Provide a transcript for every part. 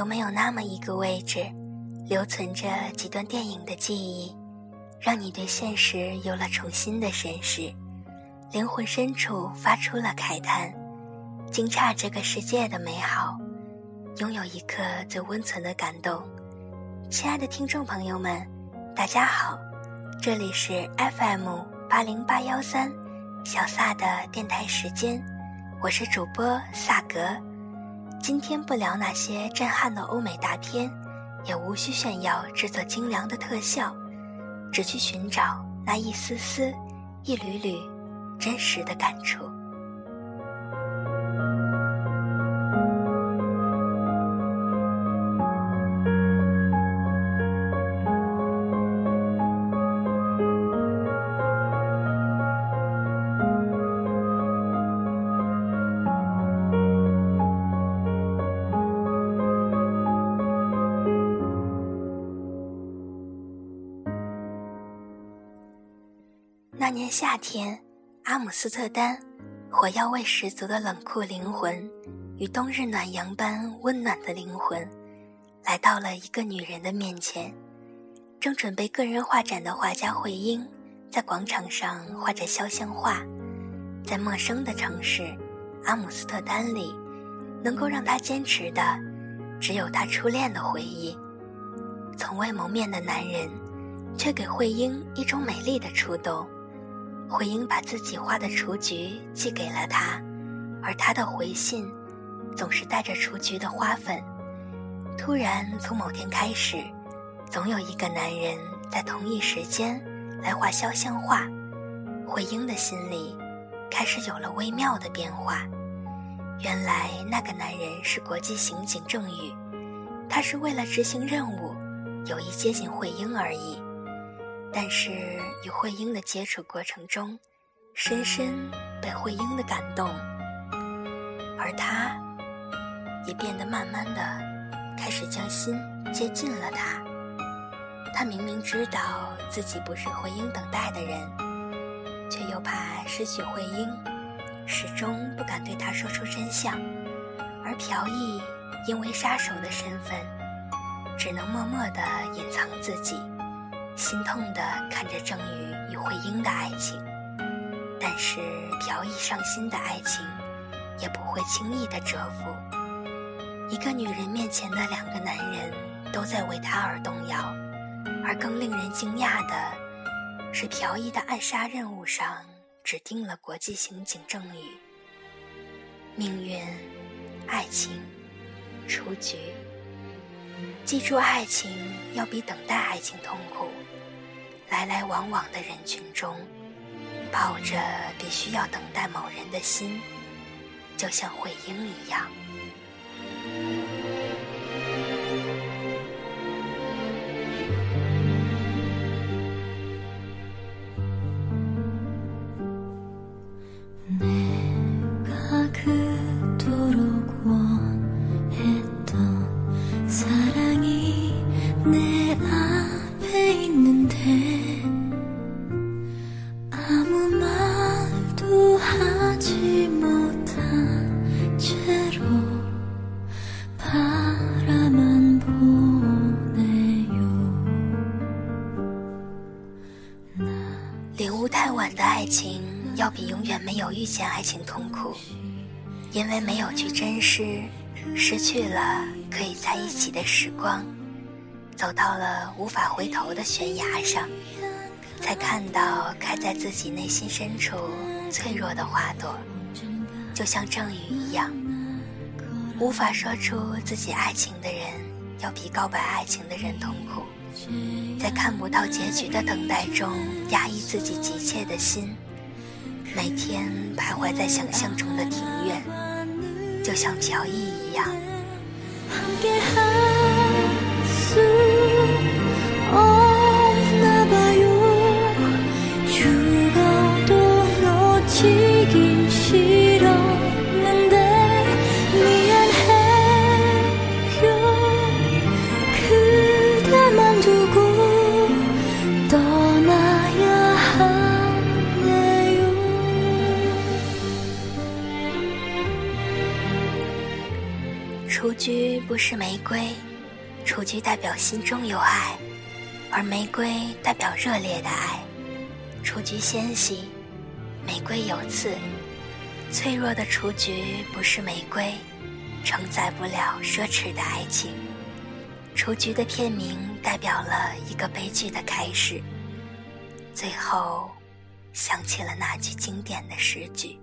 有没有那么一个位置，留存着几段电影的记忆，让你对现实有了重新的审视，灵魂深处发出了慨叹，惊诧这个世界的美好，拥有一刻最温存的感动。亲爱的听众朋友们，大家好，这里是 FM 八零八幺三小萨的电台时间，我是主播萨格。今天不聊那些震撼的欧美大片，也无需炫耀制作精良的特效，只去寻找那一丝丝、一缕缕真实的感触。天，阿姆斯特丹，火药味十足的冷酷灵魂，与冬日暖阳般温暖的灵魂，来到了一个女人的面前。正准备个人画展的画家慧英，在广场上画着肖像画。在陌生的城市，阿姆斯特丹里，能够让她坚持的，只有她初恋的回忆。从未谋面的男人，却给慧英一种美丽的触动。慧英把自己画的雏菊寄给了他，而他的回信总是带着雏菊的花粉。突然，从某天开始，总有一个男人在同一时间来画肖像画。慧英的心里开始有了微妙的变化。原来那个男人是国际刑警郑宇，他是为了执行任务，有意接近慧英而已。但是与慧英的接触过程中，深深被慧英的感动，而他，也变得慢慢的开始将心接近了他。他明明知道自己不是慧英等待的人，却又怕失去慧英，始终不敢对他说出真相。而朴义因为杀手的身份，只能默默的隐藏自己。心痛的看着郑宇与慧英的爱情，但是朴义伤心的爱情，也不会轻易的折服。一个女人面前的两个男人，都在为她而动摇。而更令人惊讶的是，朴义的暗杀任务上指定了国际刑警郑宇。命运，爱情，出局。记住，爱情要比等待爱情痛苦。来来往往的人群中，抱着必须要等待某人的心，就像慧英一样。因为没有去珍视，失去了可以在一起的时光，走到了无法回头的悬崖上，才看到开在自己内心深处脆弱的花朵，就像郑宇一样，无法说出自己爱情的人，要比告白爱情的人痛苦，在看不到结局的等待中，压抑自己急切的心。每天徘徊在想象中的庭院，就像飘逸一样。菊不是玫瑰，雏菊代表心中有爱，而玫瑰代表热烈的爱。雏菊纤细，玫瑰有刺，脆弱的雏菊不是玫瑰，承载不了奢侈的爱情。雏菊的片名代表了一个悲剧的开始。最后，想起了那句经典的诗句。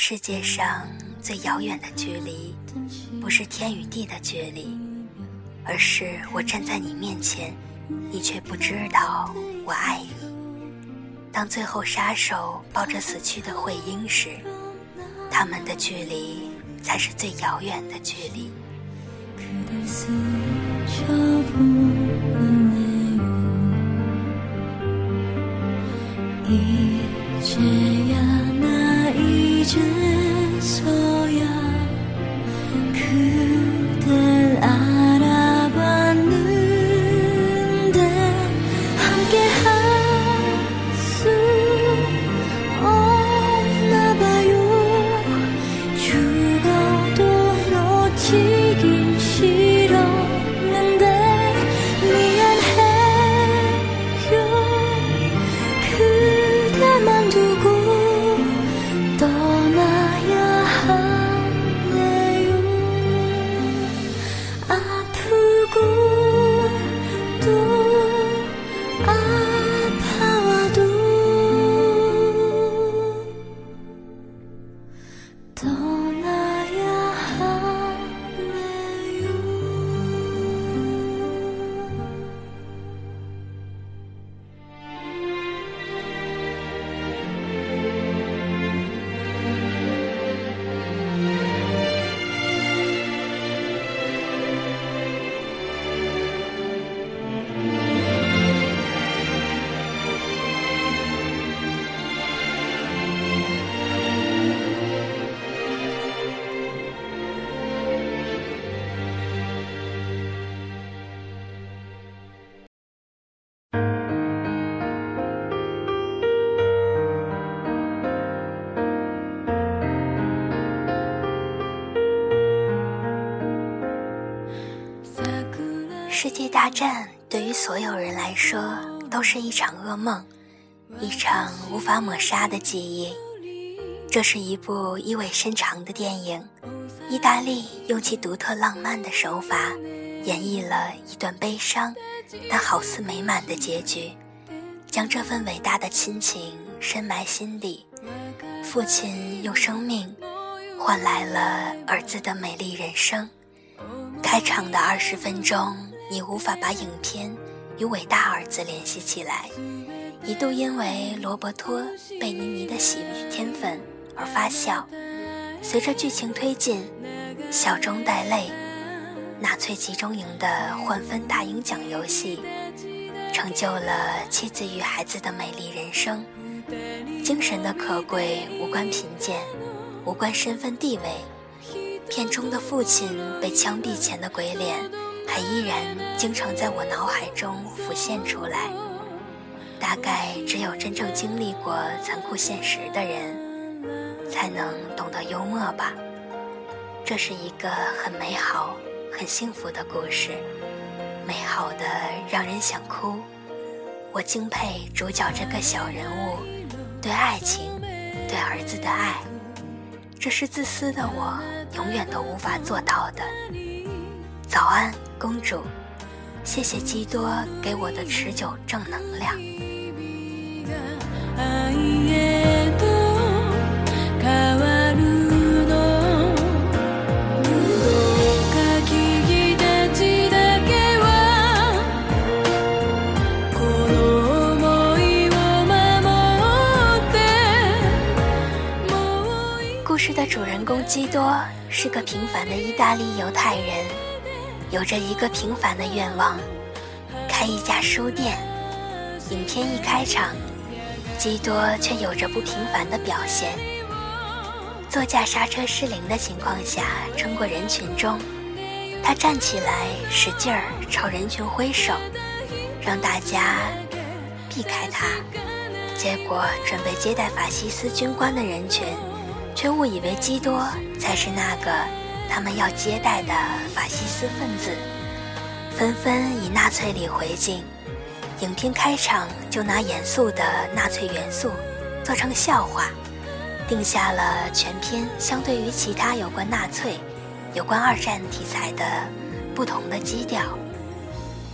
世界上最遥远的距离，不是天与地的距离，而是我站在你面前，你却不知道我爱你。当最后杀手抱着死去的慧英时，他们的距离才是最遥远的距离。这。这大战对于所有人来说都是一场噩梦，一场无法抹杀的记忆。这是一部意味深长的电影，意大利用其独特浪漫的手法演绎了一段悲伤但好似美满的结局，将这份伟大的亲情深埋心底。父亲用生命换来了儿子的美丽人生。开场的二十分钟。你无法把影片与“伟大”二字联系起来，一度因为罗伯托·贝尼尼的喜剧天分而发笑。随着剧情推进，笑中带泪。纳粹集中营的换分大赢奖游戏，成就了妻子与孩子的美丽人生。精神的可贵无关贫贱，无关身份地位。片中的父亲被枪毙前的鬼脸。还依然经常在我脑海中浮现出来。大概只有真正经历过残酷现实的人，才能懂得幽默吧。这是一个很美好、很幸福的故事，美好的让人想哭。我敬佩主角这个小人物对爱情、对儿子的爱，这是自私的我永远都无法做到的。早安。公主，谢谢基多给我的持久正能量。故事的主人公基多是个平凡的意大利犹太人。有着一个平凡的愿望，开一家书店。影片一开场，基多却有着不平凡的表现。座驾刹车失灵的情况下，穿过人群中，他站起来，使劲儿朝人群挥手，让大家避开他。结果，准备接待法西斯军官的人群，却误以为基多才是那个。他们要接待的法西斯分子，纷纷以纳粹礼回敬。影片开场就拿严肃的纳粹元素做成笑话，定下了全片相对于其他有关纳粹、有关二战题材的不同的基调。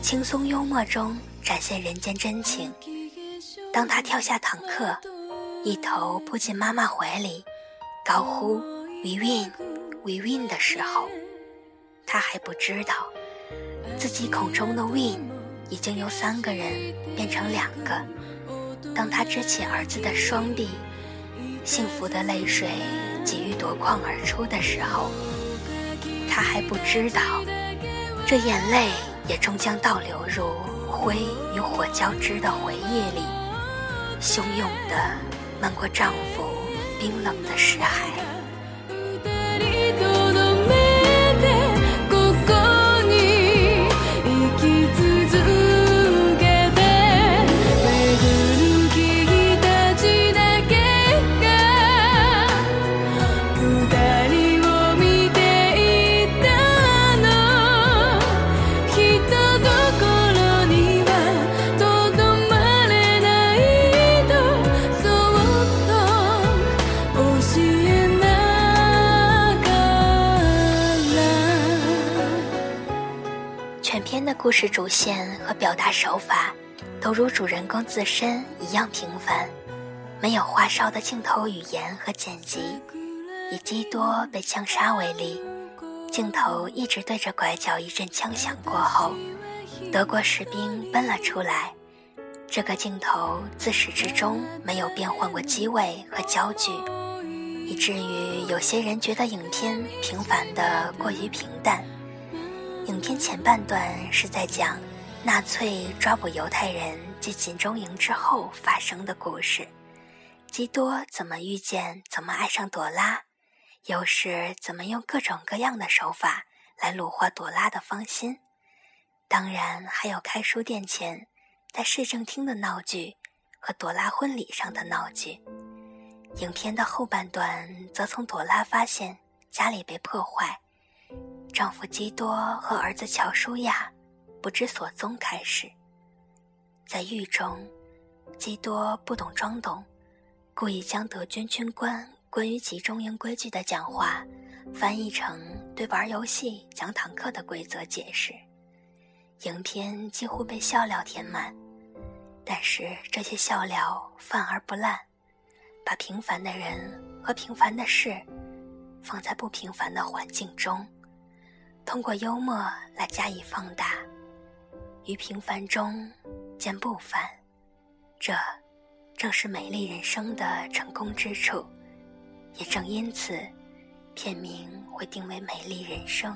轻松幽默中展现人间真情。当他跳下坦克，一头扑进妈妈怀里，高呼 “We win, We win 的时候，他还不知道自己口中的 “win” 已经由三个人变成两个。当他支起儿子的双臂，幸福的泪水急于夺眶而出的时候，他还不知道这眼泪。也终将倒流入灰与火交织的回忆里，汹涌地漫过丈夫冰冷的尸骸。故事主线和表达手法，都如主人公自身一样平凡，没有花哨的镜头语言和剪辑。以基多被枪杀为例，镜头一直对着拐角，一阵枪响过后，德国士兵奔了出来。这个镜头自始至终没有变换过机位和焦距，以至于有些人觉得影片平凡的过于平淡。影片前半段是在讲纳粹抓捕犹太人及集中营之后发生的故事，基多怎么遇见、怎么爱上朵拉，又是怎么用各种各样的手法来虏获朵拉的芳心。当然还有开书店前，在市政厅的闹剧和朵拉婚礼上的闹剧。影片的后半段则从朵拉发现家里被破坏。丈夫基多和儿子乔舒亚不知所踪开始，在狱中，基多不懂装懂，故意将德军军官关于集中营规矩的讲话翻译成对玩游戏讲坦克的规则解释。影片几乎被笑料填满，但是这些笑料泛而不烂，把平凡的人和平凡的事放在不平凡的环境中。通过幽默来加以放大，于平凡中见不凡，这正是美丽人生的成功之处。也正因此，片名会定为《美丽人生》。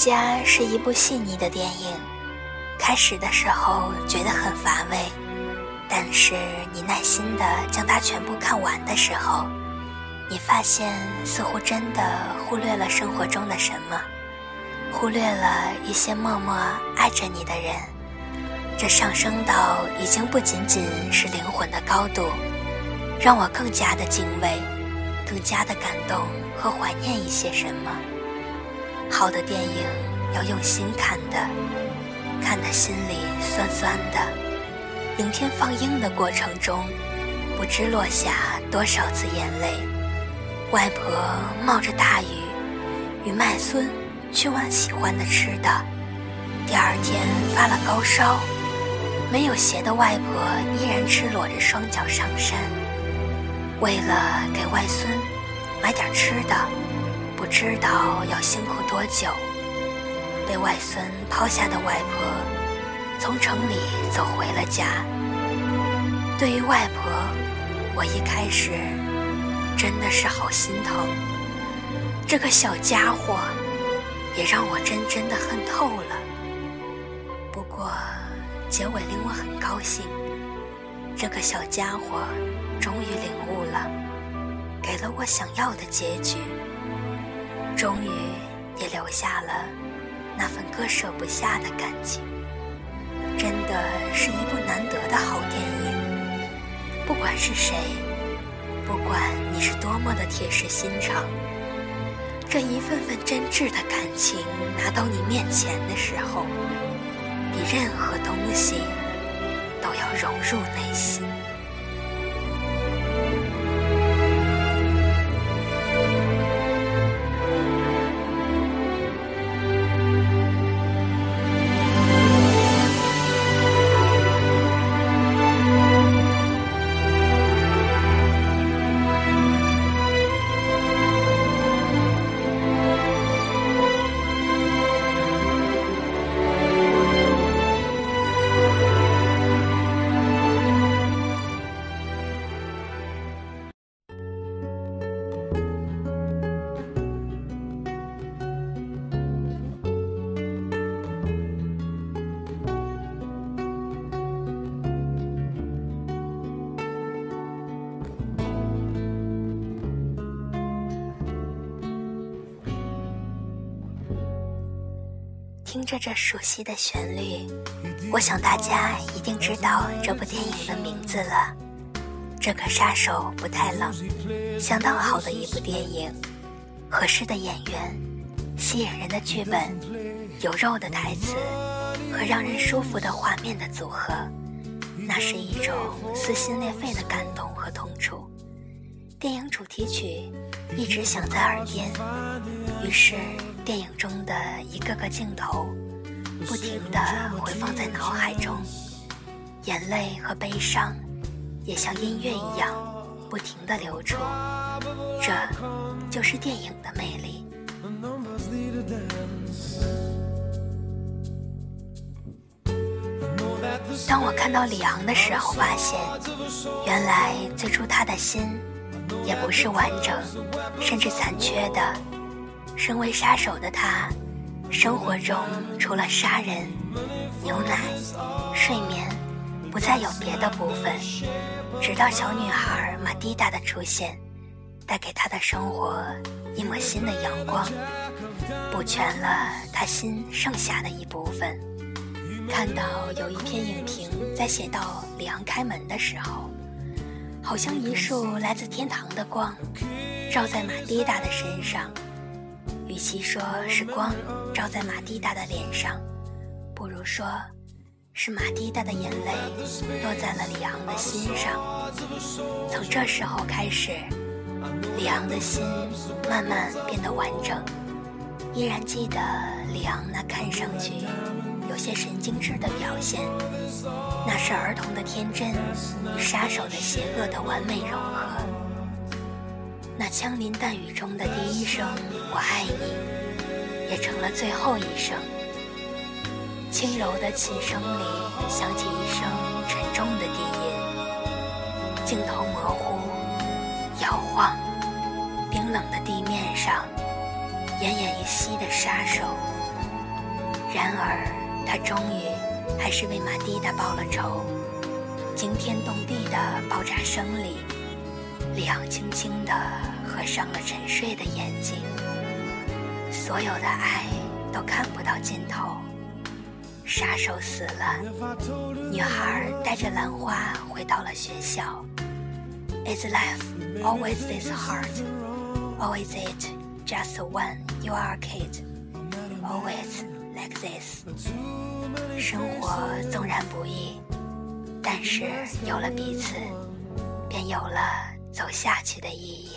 家是一部细腻的电影，开始的时候觉得很乏味，但是你耐心的将它全部看完的时候，你发现似乎真的忽略了生活中的什么，忽略了一些默默爱着你的人，这上升到已经不仅仅是灵魂的高度，让我更加的敬畏，更加的感动和怀念一些什么。好的电影要用心看的，看的心里酸酸的。影片放映的过程中，不知落下多少次眼泪。外婆冒着大雨，与麦孙去玩喜欢的吃的。第二天发了高烧，没有鞋的外婆依然赤裸着双脚上山。为了给外孙买点吃的，不知道要辛苦多久。被外孙抛下的外婆，从城里走回了家。对于外婆，我一开始真的是好心疼。这个小家伙，也让我真真的恨透了。不过，结尾令我很高兴。这个小家伙。终于领悟了，给了我想要的结局。终于也留下了那份割舍不下的感情。真的是一部难得的好电影。不管是谁，不管你是多么的铁石心肠，这一份份真挚的感情拿到你面前的时候，比任何东西都要融入内心。着这熟悉的旋律，我想大家一定知道这部电影的名字了。这个杀手不太冷，相当好的一部电影，合适的演员，吸引人的剧本，有肉的台词和让人舒服的画面的组合，那是一种撕心裂肺的感动。电影主题曲一直响在耳边，于是。电影中的一个个镜头，不停地回放在脑海中，眼泪和悲伤也像音乐一样不停地流出，这就是电影的魅力。当我看到里昂的时候，发现原来最初他的心也不是完整，甚至残缺的。身为杀手的他，生活中除了杀人、牛奶、睡眠，不再有别的部分。直到小女孩玛蒂达的出现，带给他的生活一抹新的阳光，补全了他心剩下的一部分。看到有一篇影评在写到里昂开门的时候，好像一束来自天堂的光，照在马蒂达的身上。与其说是光照在马蒂达的脸上，不如说是马蒂达的眼泪落在了里昂的心上。从这时候开始，里昂的心慢慢变得完整。依然记得里昂那看上去有些神经质的表现，那是儿童的天真与杀手的邪恶的完美融合。那枪林弹雨中的第一声“我爱你”，也成了最后一声。轻柔的琴声里响起一声沉重的低音，镜头模糊，摇晃，冰冷的地面上，奄奄一息的杀手。然而，他终于还是为马蒂达报了仇。惊天动地的爆炸声里，里昂轻轻地。合上了沉睡的眼睛，所有的爱都看不到尽头。杀手死了，女孩带着兰花回到了学校。Is life always this hard, or is it just when you are a kid? always 生活纵然不易，但是有了彼此，便有了走下去的意义。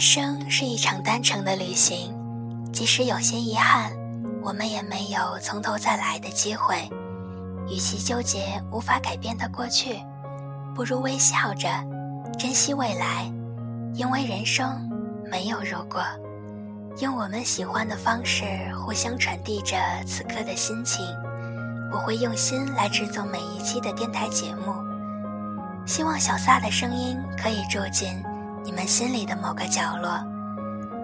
人生是一场单程的旅行，即使有些遗憾，我们也没有从头再来的机会。与其纠结无法改变的过去，不如微笑着珍惜未来，因为人生没有如果。用我们喜欢的方式互相传递着此刻的心情。我会用心来制作每一期的电台节目，希望小撒的声音可以住进。你们心里的某个角落，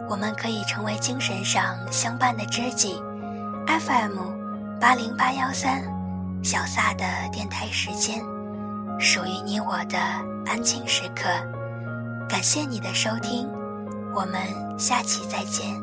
我们可以成为精神上相伴的知己。FM 八零八幺三，小撒的电台时间，属于你我的安静时刻。感谢你的收听，我们下期再见。